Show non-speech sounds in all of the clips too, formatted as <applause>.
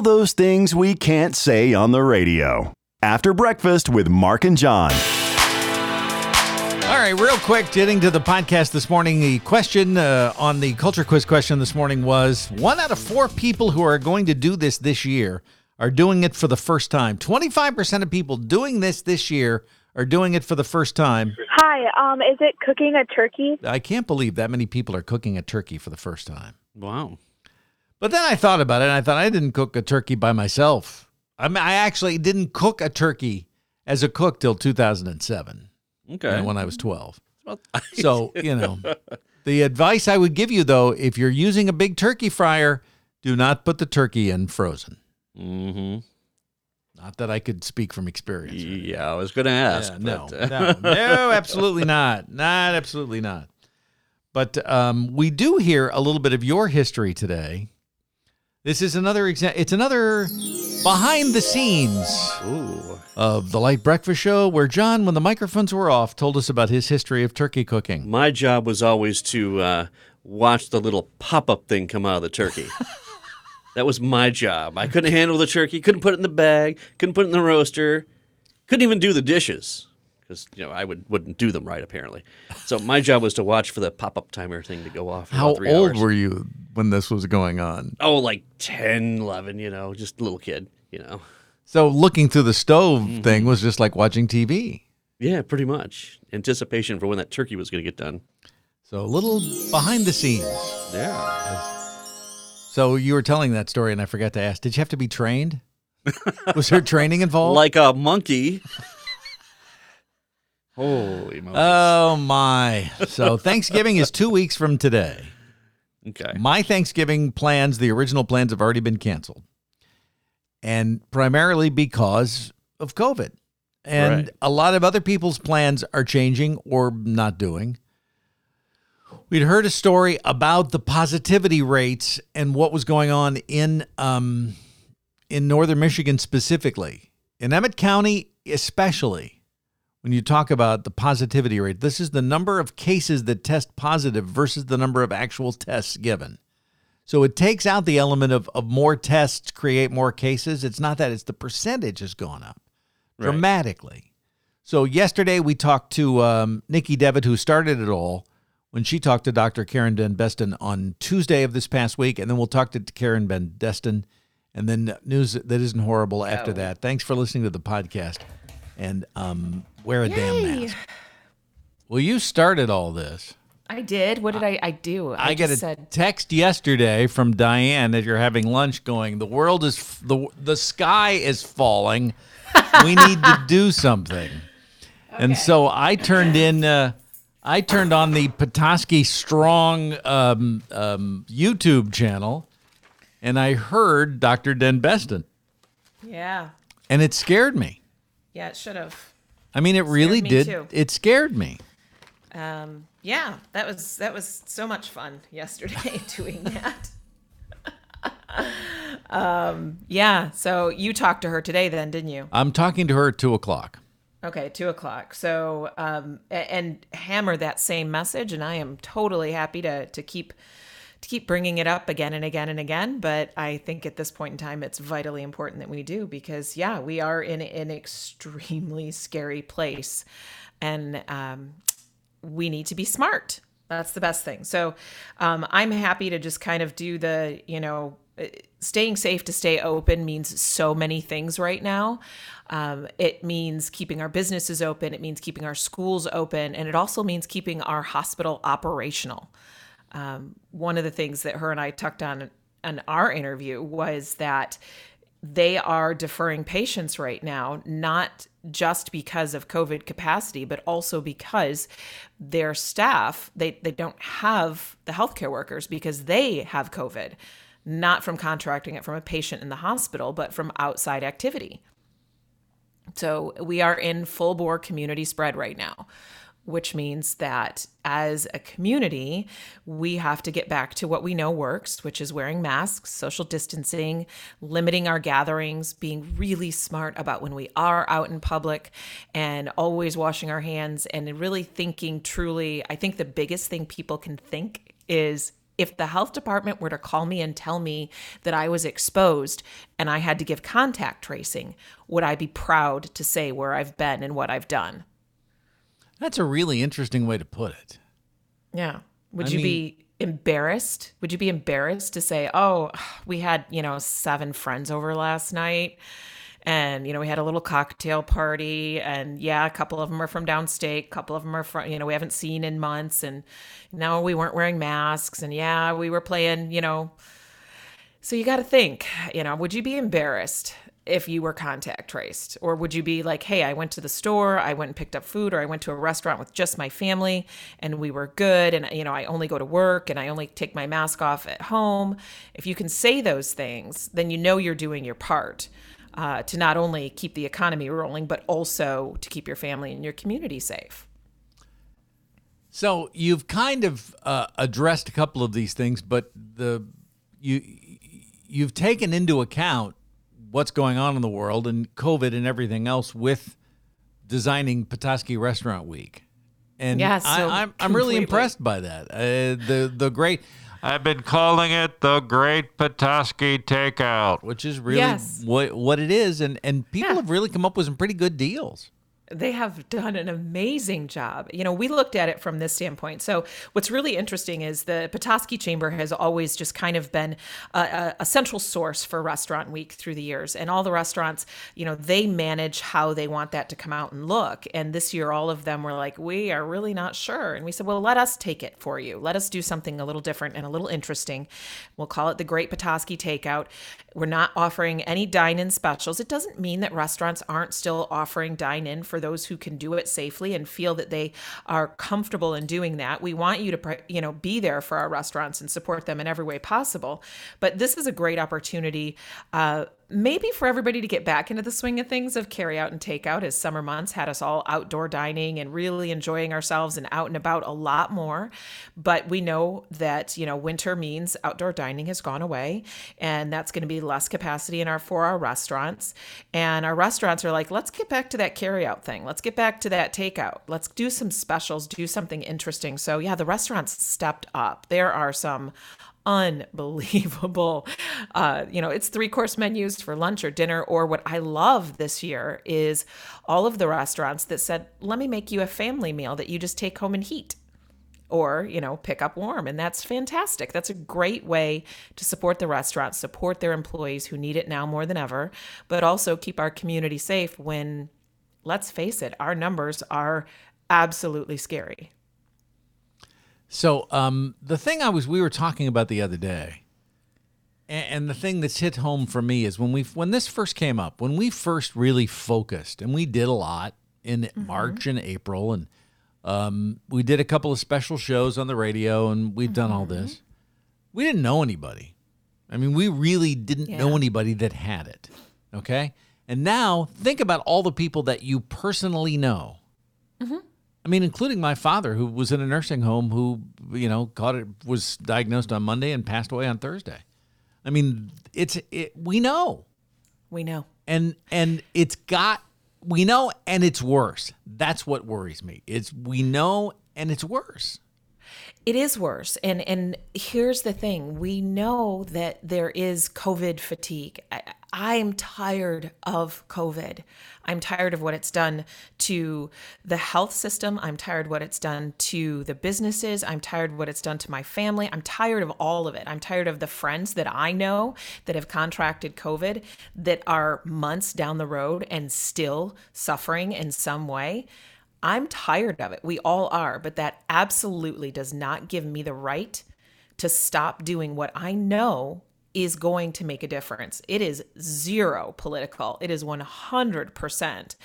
all those things we can't say on the radio. After breakfast with Mark and John. All right, real quick, getting to the podcast this morning. The question uh, on the culture quiz question this morning was one out of four people who are going to do this this year are doing it for the first time. 25% of people doing this this year are doing it for the first time. Hi, um, is it cooking a turkey? I can't believe that many people are cooking a turkey for the first time. Wow. But then I thought about it and I thought I didn't cook a turkey by myself. I mean, I actually didn't cook a turkey as a cook till 2007 Okay. and when I was 12. <laughs> So, you know, <laughs> the advice I would give you though, if you're using a big turkey fryer, do not put the turkey in frozen. hmm Not that I could speak from experience. Yeah, I was going to ask. Yeah, no, uh, no, no, <laughs> absolutely not. Not absolutely not. But um, we do hear a little bit of your history today. This is another example. It's another behind the scenes Ooh. of the Light Breakfast Show, where John, when the microphones were off, told us about his history of turkey cooking. My job was always to uh, watch the little pop up thing come out of the turkey. <laughs> that was my job. I couldn't handle the turkey, couldn't put it in the bag, couldn't put it in the roaster, couldn't even do the dishes because you know I would wouldn't do them right apparently. So my job was to watch for the pop up timer thing to go off. How three old hours. were you when this was going on? Oh, like 10, 11, you know, just a little kid, you know. So looking through the stove Mm-hmm. thing was just like watching TV. Yeah, pretty much. Anticipation for when that turkey was going to get done. So a little behind the scenes. Yeah. So you were telling that story, and I forgot to ask: Did you have to be trained? Was there training involved? <laughs> Like a monkey. Holy moly. oh my! So <laughs> Thanksgiving is two weeks from today. okay. My Thanksgiving plans, the original plans, have already been canceled, and primarily because of COVID. And Right. a lot of other people's plans are changing or not doing. We'd heard a story about the positivity rates and what was going on in um, in northern Michigan specifically, in Emmet County especially. When you talk about the positivity rate, this is the number of cases that test positive versus the number of actual tests given. So it takes out the element of, of more tests create more cases. It's not that, it's the percentage has gone up Right. dramatically. So yesterday we talked to um, Nikki Devitt, who started it all, when she talked to Dr. Karen DenBesten on Tuesday of this past week, and then we'll talk to Karen DenBesten, and then news that isn't horrible after that. Thanks for listening to the podcast, and um, wear a damn mask. Well, you started all this. I did. What did I, I do? I, get a said, text yesterday from Diane that you're having lunch. Going, the world is f- the the sky is falling. <laughs> we need to do something. And so I turned in. Uh, I turned on the Petoskey Strong um, um, YouTube channel, and I heard Dr. DenBesten, yeah, and it scared me. Yeah, it should have. I mean, it really did. too. It scared me. Um, yeah, that was that was so much fun <laughs> yesterday <laughs> doing that. <laughs> um, yeah. So you talked to her today, then, didn't you? I'm talking to her at two o'clock. Okay, two o'clock. So, um, and hammer that same message, and I am totally happy to to keep to keep bringing it up again and again and again. But I think at this point in time, it's vitally important that we do because, yeah, we are in an extremely scary place, and um, we need to be smart. That's the best thing. So, um, I'm happy to just kind of do the, you know, uh, staying safe to stay open means so many things right now. Um, it means keeping our businesses open, it means keeping our schools open, and it also means keeping our hospital operational. Um, one of the things that her and I tucked on in our interview was that they are deferring patients right now, not just because of COVID capacity, but also because their staff, they, they don't have the healthcare workers because they have COVID, not from contracting it from a patient in the hospital, but from outside activity. So we are in full bore community spread right now, which means that as a community, we have to get back to what we know works, which is wearing masks, social distancing, limiting our gatherings, being really smart about when we are out in public, and always washing our hands and really thinking truly. I think the biggest thing people can think is if the health department were to call me and tell me that I was exposed and I had to give contact tracing, would I be proud to say where I've been and what I've done? That's a really interesting way to put it. Yeah. Would I you mean- be embarrassed? Would you be embarrassed to say, "Oh, we had, you know, seven friends over last night and, you know, we had a little cocktail party and yeah, a couple of them are from downstate, a couple of them are from, you know, we haven't seen in months and no, we weren't wearing masks and yeah, we were playing, you know, so you got to think, you know, would you be embarrassed if you were contact traced? Or would you be like, hey, I went to the store, I went and picked up food, or I went to a restaurant with just my family and we were good. And, you know, I only go to work and I only take my mask off at home. If you can say those things, then you know you're doing your part uh, to not only keep the economy rolling, but also to keep your family and your community safe. So you've kind of uh, addressed a couple of these things, but the you you've taken into account what's going on in the world and COVID and everything else with designing Petoskey Restaurant Week. And Yeah, so I, I'm I'm really impressed by that. Uh, the the great, I've been calling it the Great Petoskey Takeout. which is really Yes. what what it is, and and people Yeah. have really come up with some pretty good deals. They have done an amazing job. You know, we looked at it from this standpoint. So, what's really interesting is the Petoskey Chamber has always just kind of been a, a, central source for Restaurant Week through the years. And all the restaurants, you know, they manage how they want that to come out and look. And this year, all of them were like, we are really not sure. And we said, well, let us take it for you. Let us do something a little different and a little interesting. We'll call it the Great Petoskey Takeout. We're not offering any dine in specials. It doesn't mean that restaurants aren't still offering dine in for those who can do it safely and feel that they are comfortable in doing that. We want you to, you know, be there for our restaurants and support them in every way possible. But this is a great opportunity. Uh, maybe for everybody to get back into the swing of things of carry out and takeout as summer months had us all outdoor dining and really enjoying ourselves and out and about a lot more. But we know that you know winter means outdoor dining has gone away and that's going to be less capacity in our for our restaurants. And our restaurants are like let's get back to that carry out thing. Let's get back to that takeout. Let's do some specials do something interesting. So yeah the restaurants stepped up. There are some unbelievable. <laughs> Uh, you know, it's three course menus for lunch or dinner. Or what I love this year is all of the restaurants that said, let me make you a family meal that you just take home and heat or you know pick up warm and that's fantastic that's a great way to support the restaurants support their employees who need it now more than ever but also keep our community safe when let's face it our numbers are absolutely scary So um, the thing I was we were talking about the other day, and, and the thing that's hit home for me is when we when this first came up, when we first really focused, and we did a lot in March and April, and um, we did a couple of special shows on the radio, and we've done all this. We didn't know anybody. I mean, we really didn't know anybody that had it. Okay, and now think about all the people that you personally know. I mean, including my father, who was in a nursing home, who you know caught it, was diagnosed on Monday and passed away on Thursday. I mean, it's it, we know, we know and and it's got we know, and it's worse. That's what worries me. It's we know, and it's worse. It is worse. And and here's the thing. We know that there is COVID fatigue. I, I'm tired of COVID. I'm tired of what it's done to the health system. I'm tired what it's done to the businesses. I'm tired what it's done to my family. I'm tired of all of it. I'm tired of the friends that I know that have contracted COVID that are months down the road and still suffering in some way. I'm tired of it. We all are, but that absolutely does not give me the right to stop doing what I know is going to make a difference. It is zero political. It is 100%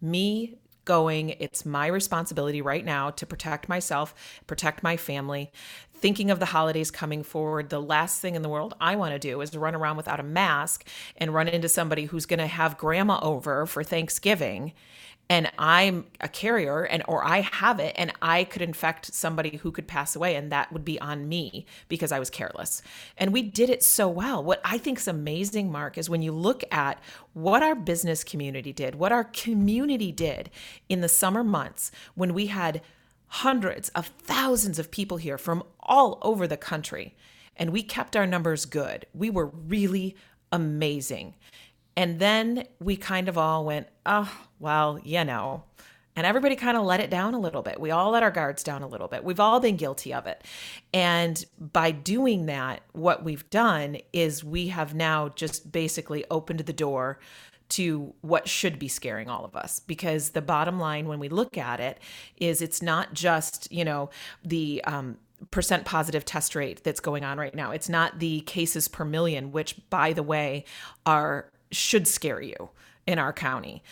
me going, it's my responsibility right now to protect myself, protect my family. Thinking of the holidays coming forward, the last thing in the world I want to do is to run around without a mask and run into somebody who's going to have grandma over for Thanksgiving and I'm a carrier and or I have it and I could infect somebody who could pass away and that would be on me because I was careless. And we did it so well. What I think is amazing Mark is when you look at what our business community did, what our community did in the summer months when we had hundreds of thousands of people here from all over the country. And we kept our numbers good. We were really amazing. And then we kind of all went, oh, well, you know. And everybody kind of let it down a little bit. We all let our guards down a little bit. We've all been guilty of it. And by doing that, what we've done is we have now just basically opened the door to what should be scaring all of us because the bottom line when we look at it is it's not just you know the um, percent positive test rate that's going on right now it's not the cases per million which by the way are should scare you in our county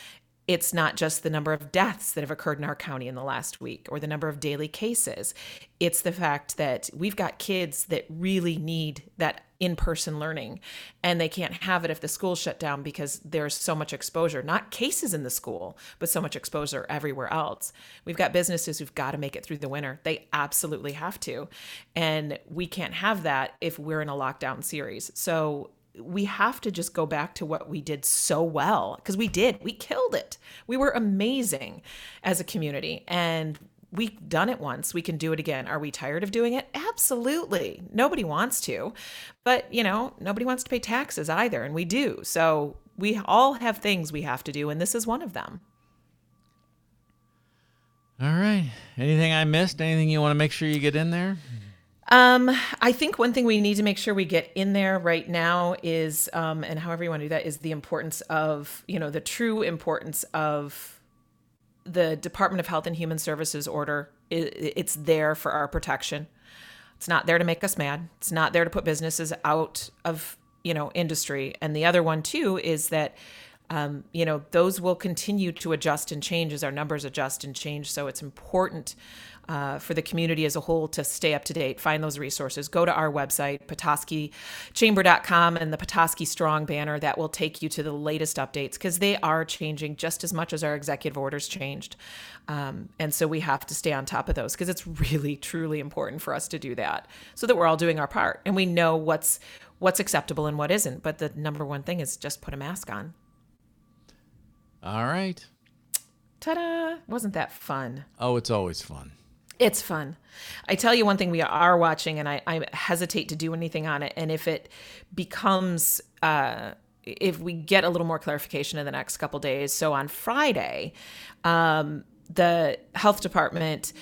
it's not just the number of deaths that have occurred in our county in the last week or the number of daily cases. It's the fact that we've got kids that really need that in person learning and they can't have it if the school's shut down because there's so much exposure, not cases in the school, but so much exposure everywhere else. We've got businesses who've got to make it through the winter. They absolutely have to. And we can't have that if we're in a lockdown series. So we have to just go back to what we did so well because we did. We killed it. We were amazing as a community and we've done it once. We can do it again. Are we tired of doing it? Absolutely. Nobody wants to. But, you know, nobody wants to pay taxes either and we do. So we all have things we have to do and this is one of them. All right. Anything I missed? Anything you want to make sure you get in there? Um, I think one thing we need to make sure we get in there right now is, um, and however you want to do that, is the importance of, you know, the true importance of the Department of Health and Human Services order. It's there for our protection. It's not there to make us mad. It's not there to put businesses out of, you know, industry. And the other one too is that um, you know, those will continue to adjust and change as our numbers adjust and change. So it's important uh, for the community as a whole to stay up to date, find those resources. Go to our website, petoskeychamber.com, and the Petoskey Strong banner that will take you to the latest updates because they are changing just as much as our executive orders changed. Um, and so we have to stay on top of those because it's really, truly important for us to do that so that we're all doing our part and we know what's what's acceptable and what isn't. But the number one thing is just put a mask on. All right. Ta da! Wasn't that fun? Oh, it's always fun. It's fun. I tell you one thing we are watching, and I, I hesitate to do anything on it. And if it becomes, uh, if we get a little more clarification in the next couple days, so on Friday, um, the health department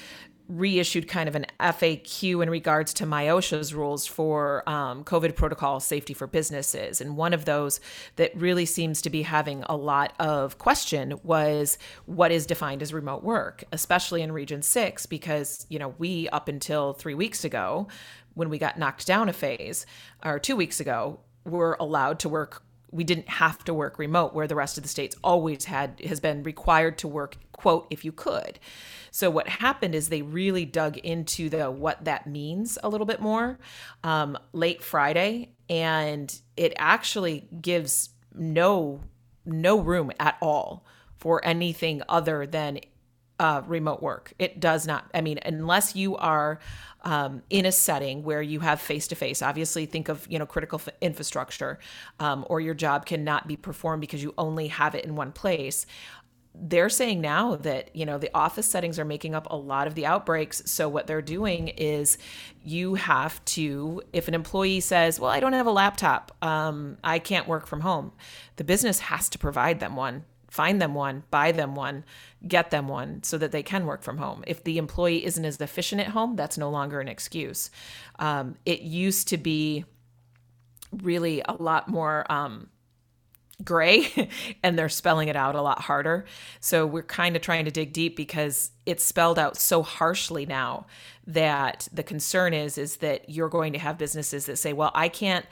reissued kind of an FAQ in regards to MIOSHA's rules for um, COVID protocol safety for businesses. And one of those that really seems to be having a lot of question was what is defined as remote work, especially in Region 6, because, you know, we up until three weeks ago, when we got knocked down a phase, or two weeks ago, were allowed to work we didn't have to work remote where the rest of the states always had has been required to work quote if you could so what happened is they really dug into the what that means a little bit more um, late friday and it actually gives no no room at all for anything other than uh, remote work. It does not. I mean, unless you are um, in a setting where you have face to face. Obviously, think of you know critical infrastructure, um, or your job cannot be performed because you only have it in one place. They're saying now that you know the office settings are making up a lot of the outbreaks. So what they're doing is you have to, if an employee says, "Well, I don't have a laptop, um, I can't work from home," the business has to provide them one find them one, buy them one, get them one so that they can work from home. If the employee isn't as efficient at home, that's no longer an excuse. Um, it used to be really a lot more um, gray <laughs> and they're spelling it out a lot harder. So we're kind of trying to dig deep because it's spelled out so harshly now that the concern is is that you're going to have businesses that say, "Well, I can't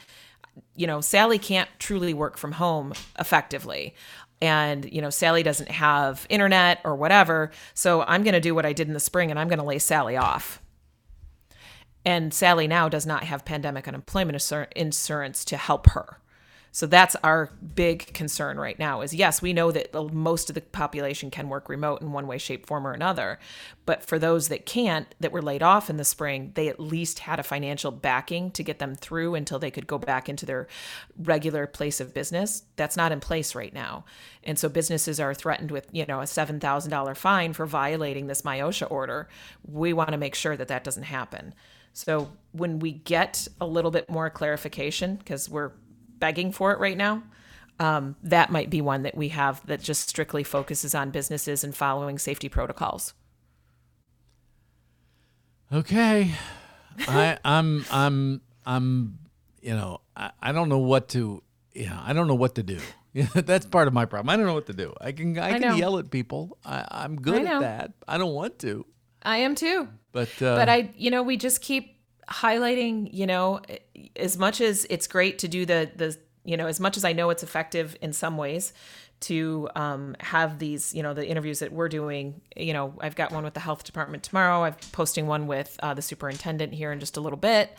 you know, Sally can't truly work from home effectively and you know Sally doesn't have internet or whatever so I'm going to do what I did in the spring and I'm going to lay Sally off. And Sally now does not have pandemic unemployment insurance to help her So that's our big concern right now is yes, we know that most of the population can work remote in one way, shape, form, or another. But for those that can't, that were laid off in the spring, they at least had a financial backing to get them through until they could go back into their regular place of business. That's not in place right now. And so businesses are threatened with, you know, a $7,000 fine for violating this MIOSHA order. We want to make sure that that doesn't happen. So when we get a little bit more clarification, because we're begging for it right now, um, that might be one that we have that just strictly focuses on businesses and following safety protocols. Okay. I I'm I'm I'm you know, I, I don't know what to you know, I don't know what to do. <laughs> That's part of my problem. I don't know what to do. I can I, I can know. yell at people. I, I'm good I at that. I don't want to. I am too. But uh, but I, you know, we just keep highlighting, you know, as much as it's great to do the the, you know, as much as I know it's effective in some ways to um, have these, you know, the interviews that we're doing. You know, I've got one with the health department tomorrow. I'm posting one with uh, the superintendent here in just a little bit.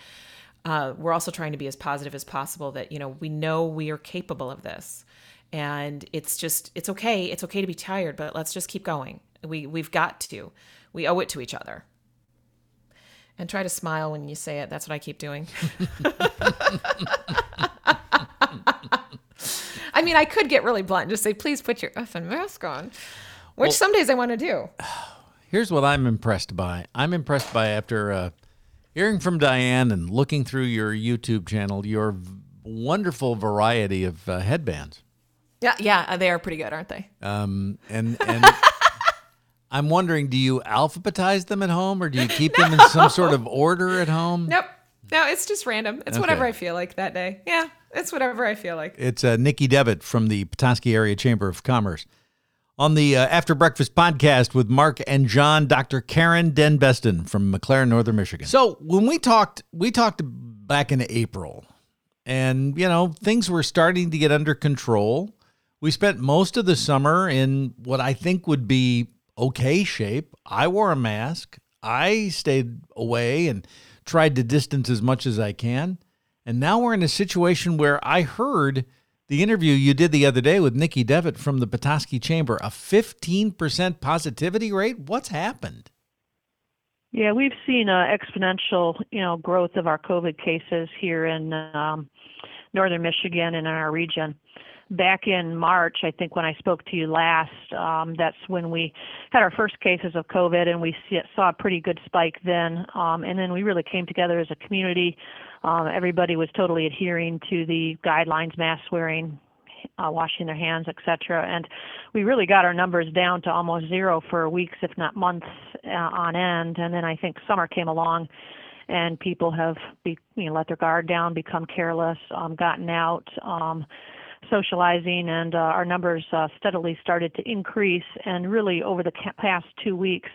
Uh, we're also trying to be as positive as possible that you know we know we are capable of this and it's just it's okay it's okay to be tired but let's just keep going we we've got to we owe it to each other and try to smile when you say it that's what i keep doing <laughs> i mean i could get really blunt and just say please put your effing mask on which some days i want to do <sighs> here's what I'm impressed by. I'm impressed by after uh, hearing from Diane and looking through your YouTube channel, your wonderful variety of uh, headbands. yeah yeah they are pretty good aren't they Um, and <laughs> and I'm wondering, do you alphabetize them at home, or do you <laughs> keep them in some sort of order at home? nope no it's just random it's Okay. whatever i feel like that day yeah it's whatever i feel like It's uh, Nikki Devitt from the Petoskey Area Chamber of Commerce. On the uh, After Breakfast podcast with Mark and John, Dr. Karen DenBesten from McLaren, Northern Michigan. So when we talked, we talked back in April, and you know things were starting to get under control. We spent most of the summer in what I think would be okay shape. I wore a mask. I stayed away and tried to distance as much as I can. And now we're in a situation where I heard the interview you did the other day with Nikki Devitt from the Petoskey Chamber, a 15% positivity rate. What's happened? Yeah, we've seen uh, exponential, you know, growth of our COVID cases here in um, northern Michigan and in our region. Back in March, I think when I spoke to you last, um, that's when we had our first cases of COVID, and we saw a pretty good spike then. Um, and then we really came together as a community. Um, everybody was totally adhering to the guidelines, mask wearing, uh, washing their hands, et cetera. And we really got our numbers down to almost zero for weeks, if not months, uh, on end. And then I think summer came along, and people have be, you know let their guard down, become careless, um, gotten out. Um, socializing and uh, our numbers uh, steadily started to increase. And really over the past two weeks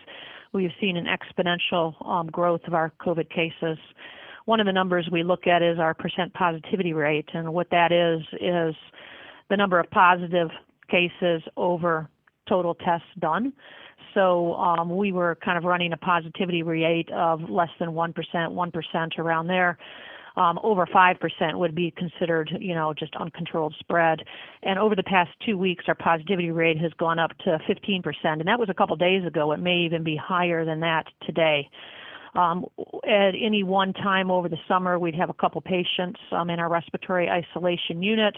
we've seen an exponential um, growth of our covid cases. One of the numbers we look at is our percent positivity rate and what that is is the number of positive cases over total tests done. So um, we were kind of running a positivity rate of less than 1%, 1% around there. Um, over 5% would be considered, you know, just uncontrolled spread. And over the past two weeks, our positivity rate has gone up to 15%. And that was a couple days ago. It may even be higher than that today. Um, at any one time over the summer, we'd have a couple patients um, in our respiratory isolation unit.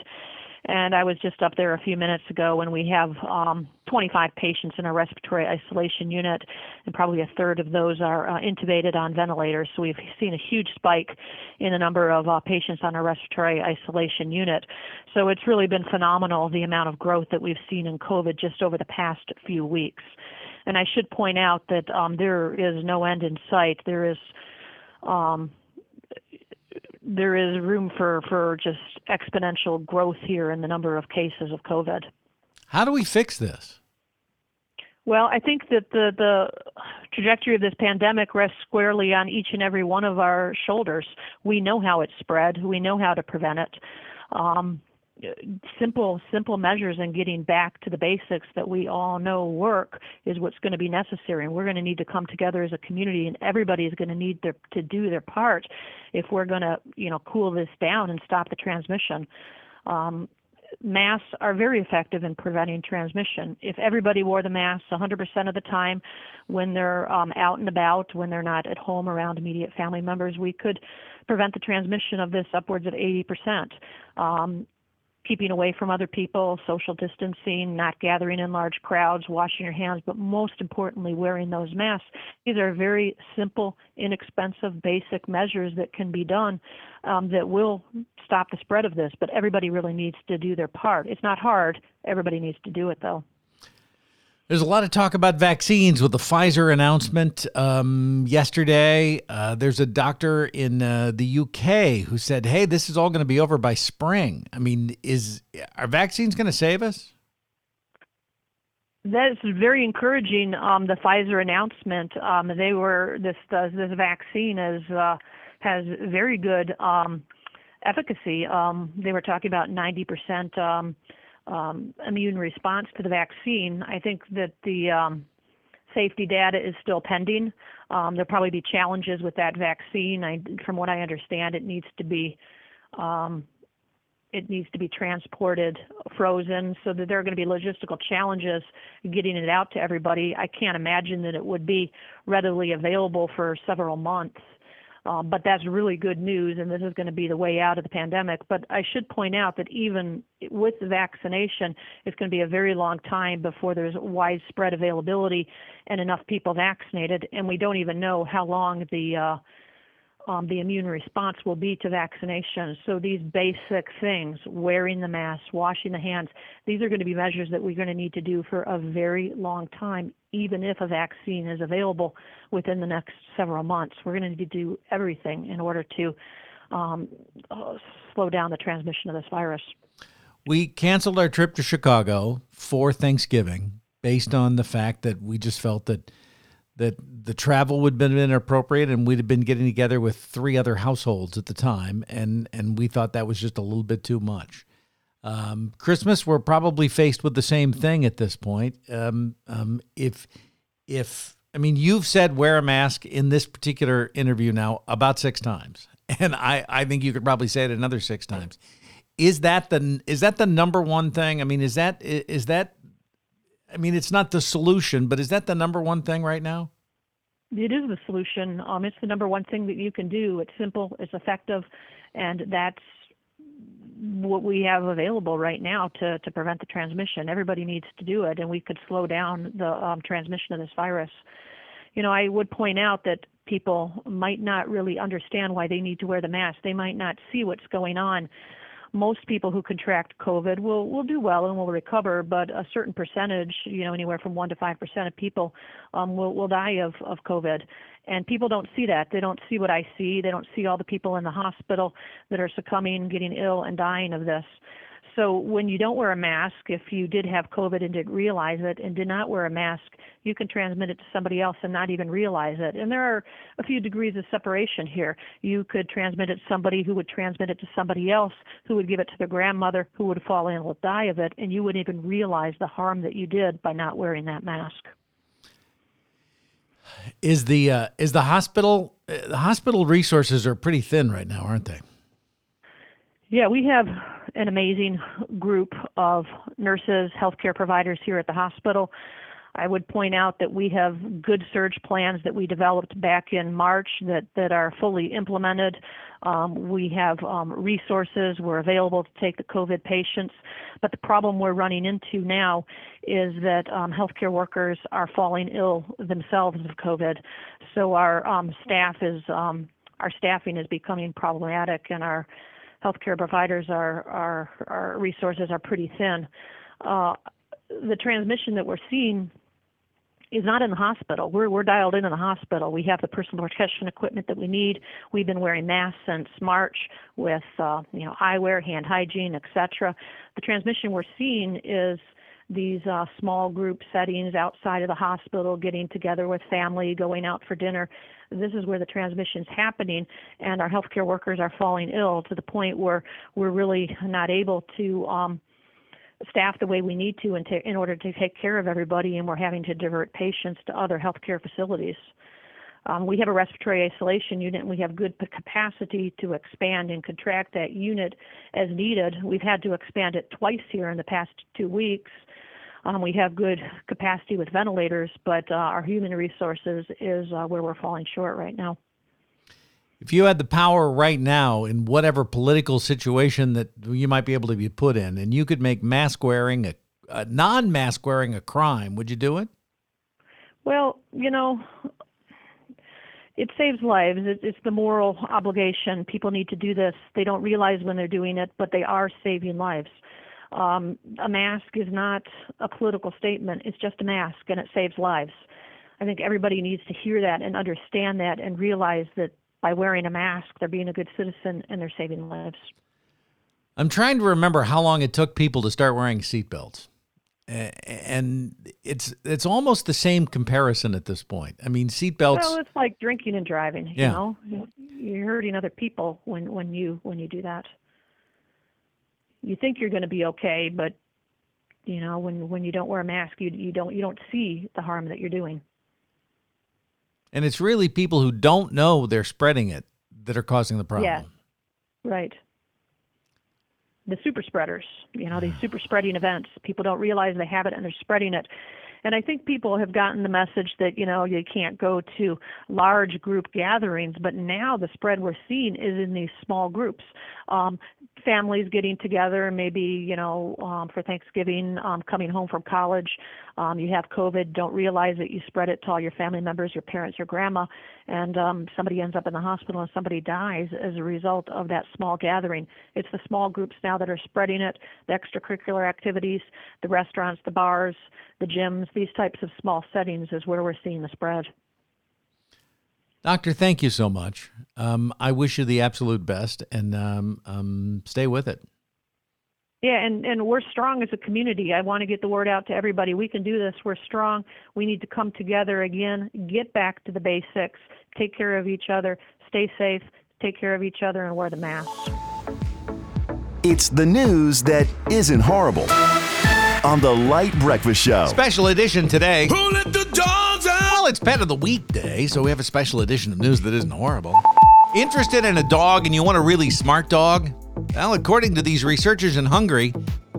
And I was just up there a few minutes ago when we have um, 25 patients in our respiratory isolation unit, and probably a third of those are uh, intubated on ventilators. So we've seen a huge spike in the number of uh, patients on our respiratory isolation unit. So it's really been phenomenal the amount of growth that we've seen in COVID just over the past few weeks. And I should point out that um, there is no end in sight. There is um, there is room for, for just exponential growth here in the number of cases of COVID. How do we fix this? Well, I think that the, the trajectory of this pandemic rests squarely on each and every one of our shoulders. We know how it spread. We know how to prevent it. Um, simple, simple measures and getting back to the basics that we all know work is what's going to be necessary. And we're going to need to come together as a community, and everybody is going to need their, to do their part if we're going to, you know, cool this down and stop the transmission. Um, masks are very effective in preventing transmission. If everybody wore the masks 100% of the time when they're um, out and about, when they're not at home around immediate family members, we could prevent the transmission of this upwards of 80%. Um, keeping away from other people, social distancing, not gathering in large crowds, washing your hands, but most importantly, wearing those masks. These are very simple, inexpensive, basic measures that can be done um, that will stop the spread of this. But everybody really needs to do their part. It's not hard. Everybody needs to do it, though. There's a lot of talk about vaccines with the Pfizer announcement um, yesterday. Uh, there's a doctor in uh, the UK who said, "Hey, this is all going to be over by spring." I mean, is are vaccines going to save us? That's very encouraging. Um, the Pfizer announcement. Um, they were this uh, this vaccine is uh, has very good um, efficacy. Um, they were talking about 90 percent um, immune response to the vaccine. I think that the um, safety data is still pending. Um, there'll probably be challenges with that vaccine. I, from what I understand, it needs to be um, it needs to be transported frozen, so that there are going to be logistical challenges getting it out to everybody. I can't imagine that it would be readily available for several months. Um, but that's really good news, and this is going to be the way out of the pandemic. But I should point out that even with vaccination, it's going to be a very long time before there's widespread availability and enough people vaccinated, and we don't even know how long the uh, um, the immune response will be to vaccination. So these basic things, wearing the mask, washing the hands, these are going to be measures that we're going to need to do for a very long time, even if a vaccine is available within the next several months. We're going to need to do everything in order to um, uh, slow down the transmission of this virus. We canceled our trip to Chicago for Thanksgiving based on the fact that we just felt that that the travel would have been inappropriate and we'd have been getting together with three other households at the time and and we thought that was just a little bit too much um, christmas we're probably faced with the same thing at this point um, um, if if i mean you've said wear a mask in this particular interview now about six times <laughs> and i i think you could probably say it another six times is that the is that the number one thing i mean is that is that I mean, it's not the solution, but is that the number one thing right now? It is the solution. Um, it's the number one thing that you can do. It's simple, it's effective, and that's what we have available right now to, to prevent the transmission. Everybody needs to do it, and we could slow down the um, transmission of this virus. You know, I would point out that people might not really understand why they need to wear the mask. They might not see what's going on most people who contract COVID will will do well and will recover, but a certain percentage, you know, anywhere from one to five percent of people um, will will die of of COVID. And people don't see that. They don't see what I see. They don't see all the people in the hospital that are succumbing, getting ill, and dying of this. So when you don't wear a mask, if you did have COVID and didn't realize it and did not wear a mask, you can transmit it to somebody else and not even realize it. And there are a few degrees of separation here. You could transmit it to somebody who would transmit it to somebody else who would give it to their grandmother who would fall ill and die of it, and you wouldn't even realize the harm that you did by not wearing that mask. Is the uh, is the hospital uh, the hospital resources are pretty thin right now, aren't they? Yeah, we have an amazing group of nurses, healthcare providers here at the hospital. I would point out that we have good surge plans that we developed back in March that, that are fully implemented. Um, we have um, resources. We're available to take the COVID patients. But the problem we're running into now is that um, healthcare workers are falling ill themselves of COVID. So our um, staff is um, our staffing is becoming problematic, and our healthcare providers, our, our resources are pretty thin. Uh, the transmission that we're seeing is not in the hospital. We're we're dialed in in the hospital. We have the personal protection equipment that we need. We've been wearing masks since March with uh, you know eyewear, hand hygiene, etc. The transmission we're seeing is these uh, small group settings outside of the hospital, getting together with family, going out for dinner. This is where the transmission is happening, and our healthcare workers are falling ill to the point where we're really not able to um, staff the way we need to in, in order to take care of everybody, and we're having to divert patients to other healthcare facilities. Um, we have a respiratory isolation unit and we have good capacity to expand and contract that unit as needed. We've had to expand it twice here in the past two weeks. Um, we have good capacity with ventilators, but uh, our human resources is uh, where we're falling short right now. If you had the power right now in whatever political situation that you might be able to be put in, and you could make mask wearing a, a non mask wearing a crime, would you do it? Well, you know, it saves lives. It, it's the moral obligation. People need to do this. They don't realize when they're doing it, but they are saving lives. Um, a mask is not a political statement. It's just a mask, and it saves lives. I think everybody needs to hear that and understand that and realize that by wearing a mask, they're being a good citizen and they're saving lives. I'm trying to remember how long it took people to start wearing seatbelts. And it's it's almost the same comparison at this point. I mean, seatbelts. Well, it's like drinking and driving. Yeah. You know, you're hurting other people when when you when you do that. You think you're going to be okay, but you know when when you don't wear a mask, you you don't you don't see the harm that you're doing. And it's really people who don't know they're spreading it that are causing the problem. Yeah. Right. The super spreaders, you know, these super spreading events. People don't realize they have it and they're spreading it. And I think people have gotten the message that, you know, you can't go to large group gatherings, but now the spread we're seeing is in these small groups. Um, families getting together, maybe, you know, um, for Thanksgiving, um, coming home from college. Um, you have COVID, don't realize that you spread it to all your family members, your parents, your grandma, and um, somebody ends up in the hospital and somebody dies as a result of that small gathering. It's the small groups now that are spreading it, the extracurricular activities, the restaurants, the bars, the gyms, these types of small settings is where we're seeing the spread. Doctor, thank you so much. Um, I wish you the absolute best and um, um, stay with it. Yeah, and, and we're strong as a community. I want to get the word out to everybody. We can do this. We're strong. We need to come together again, get back to the basics, take care of each other, stay safe, take care of each other, and wear the mask. It's the news that isn't horrible on the Light Breakfast Show. Special edition today. Who let the dogs out? Well, it's Pet of the Week day, so we have a special edition of news that isn't horrible. Interested in a dog and you want a really smart dog? Well, according to these researchers in Hungary,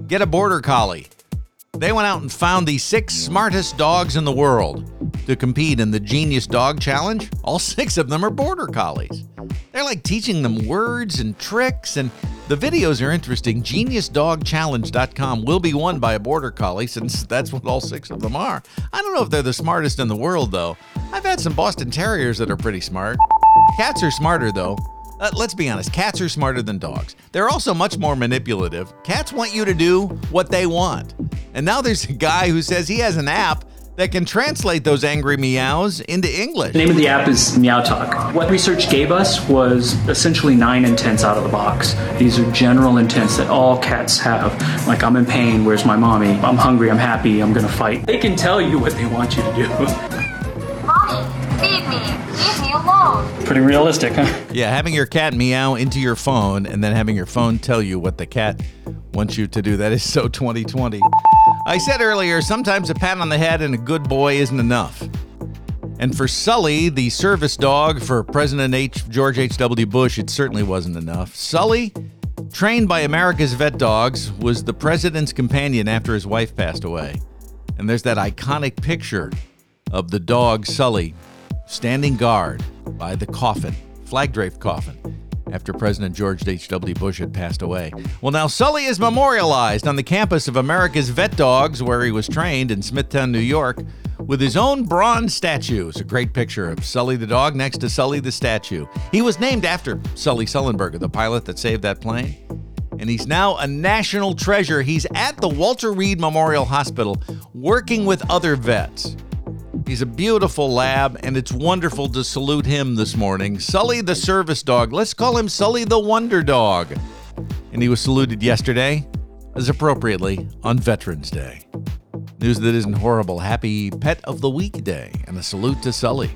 get a border collie. They went out and found the six smartest dogs in the world to compete in the Genius Dog Challenge. All six of them are border collies. They're like teaching them words and tricks, and the videos are interesting. GeniusDogChallenge.com will be won by a border collie, since that's what all six of them are. I don't know if they're the smartest in the world, though. I've had some Boston Terriers that are pretty smart. Cats are smarter, though. Uh, let's be honest, cats are smarter than dogs. They're also much more manipulative. Cats want you to do what they want. And now there's a guy who says he has an app that can translate those angry meows into English. The name of the app is Meow Talk. What research gave us was essentially nine intents out of the box. These are general intents that all cats have. Like, I'm in pain, where's my mommy? I'm hungry, I'm happy, I'm gonna fight. They can tell you what they want you to do. Mommy, feed me. Leave me alone. Pretty realistic, huh? Yeah, having your cat meow into your phone and then having your phone tell you what the cat wants you to do. That is so 2020. I said earlier, sometimes a pat on the head and a good boy isn't enough. And for Sully, the service dog for President H. George H.W. Bush, it certainly wasn't enough. Sully, trained by America's vet dogs, was the president's companion after his wife passed away. And there's that iconic picture of the dog Sully standing guard by the coffin, flag draped coffin, after President George H.W. Bush had passed away. Well, now Sully is memorialized on the campus of America's Vet Dogs, where he was trained in Smithtown, New York, with his own bronze statue. It's a great picture of Sully the dog next to Sully the statue. He was named after Sully Sullenberger, the pilot that saved that plane. And he's now a national treasure. He's at the Walter Reed Memorial Hospital working with other vets. He's a beautiful lab, and it's wonderful to salute him this morning. Sully the service dog. Let's call him Sully the Wonder Dog. And he was saluted yesterday, as appropriately, on Veterans Day. News that isn't horrible. Happy Pet of the Week Day, and a salute to Sully.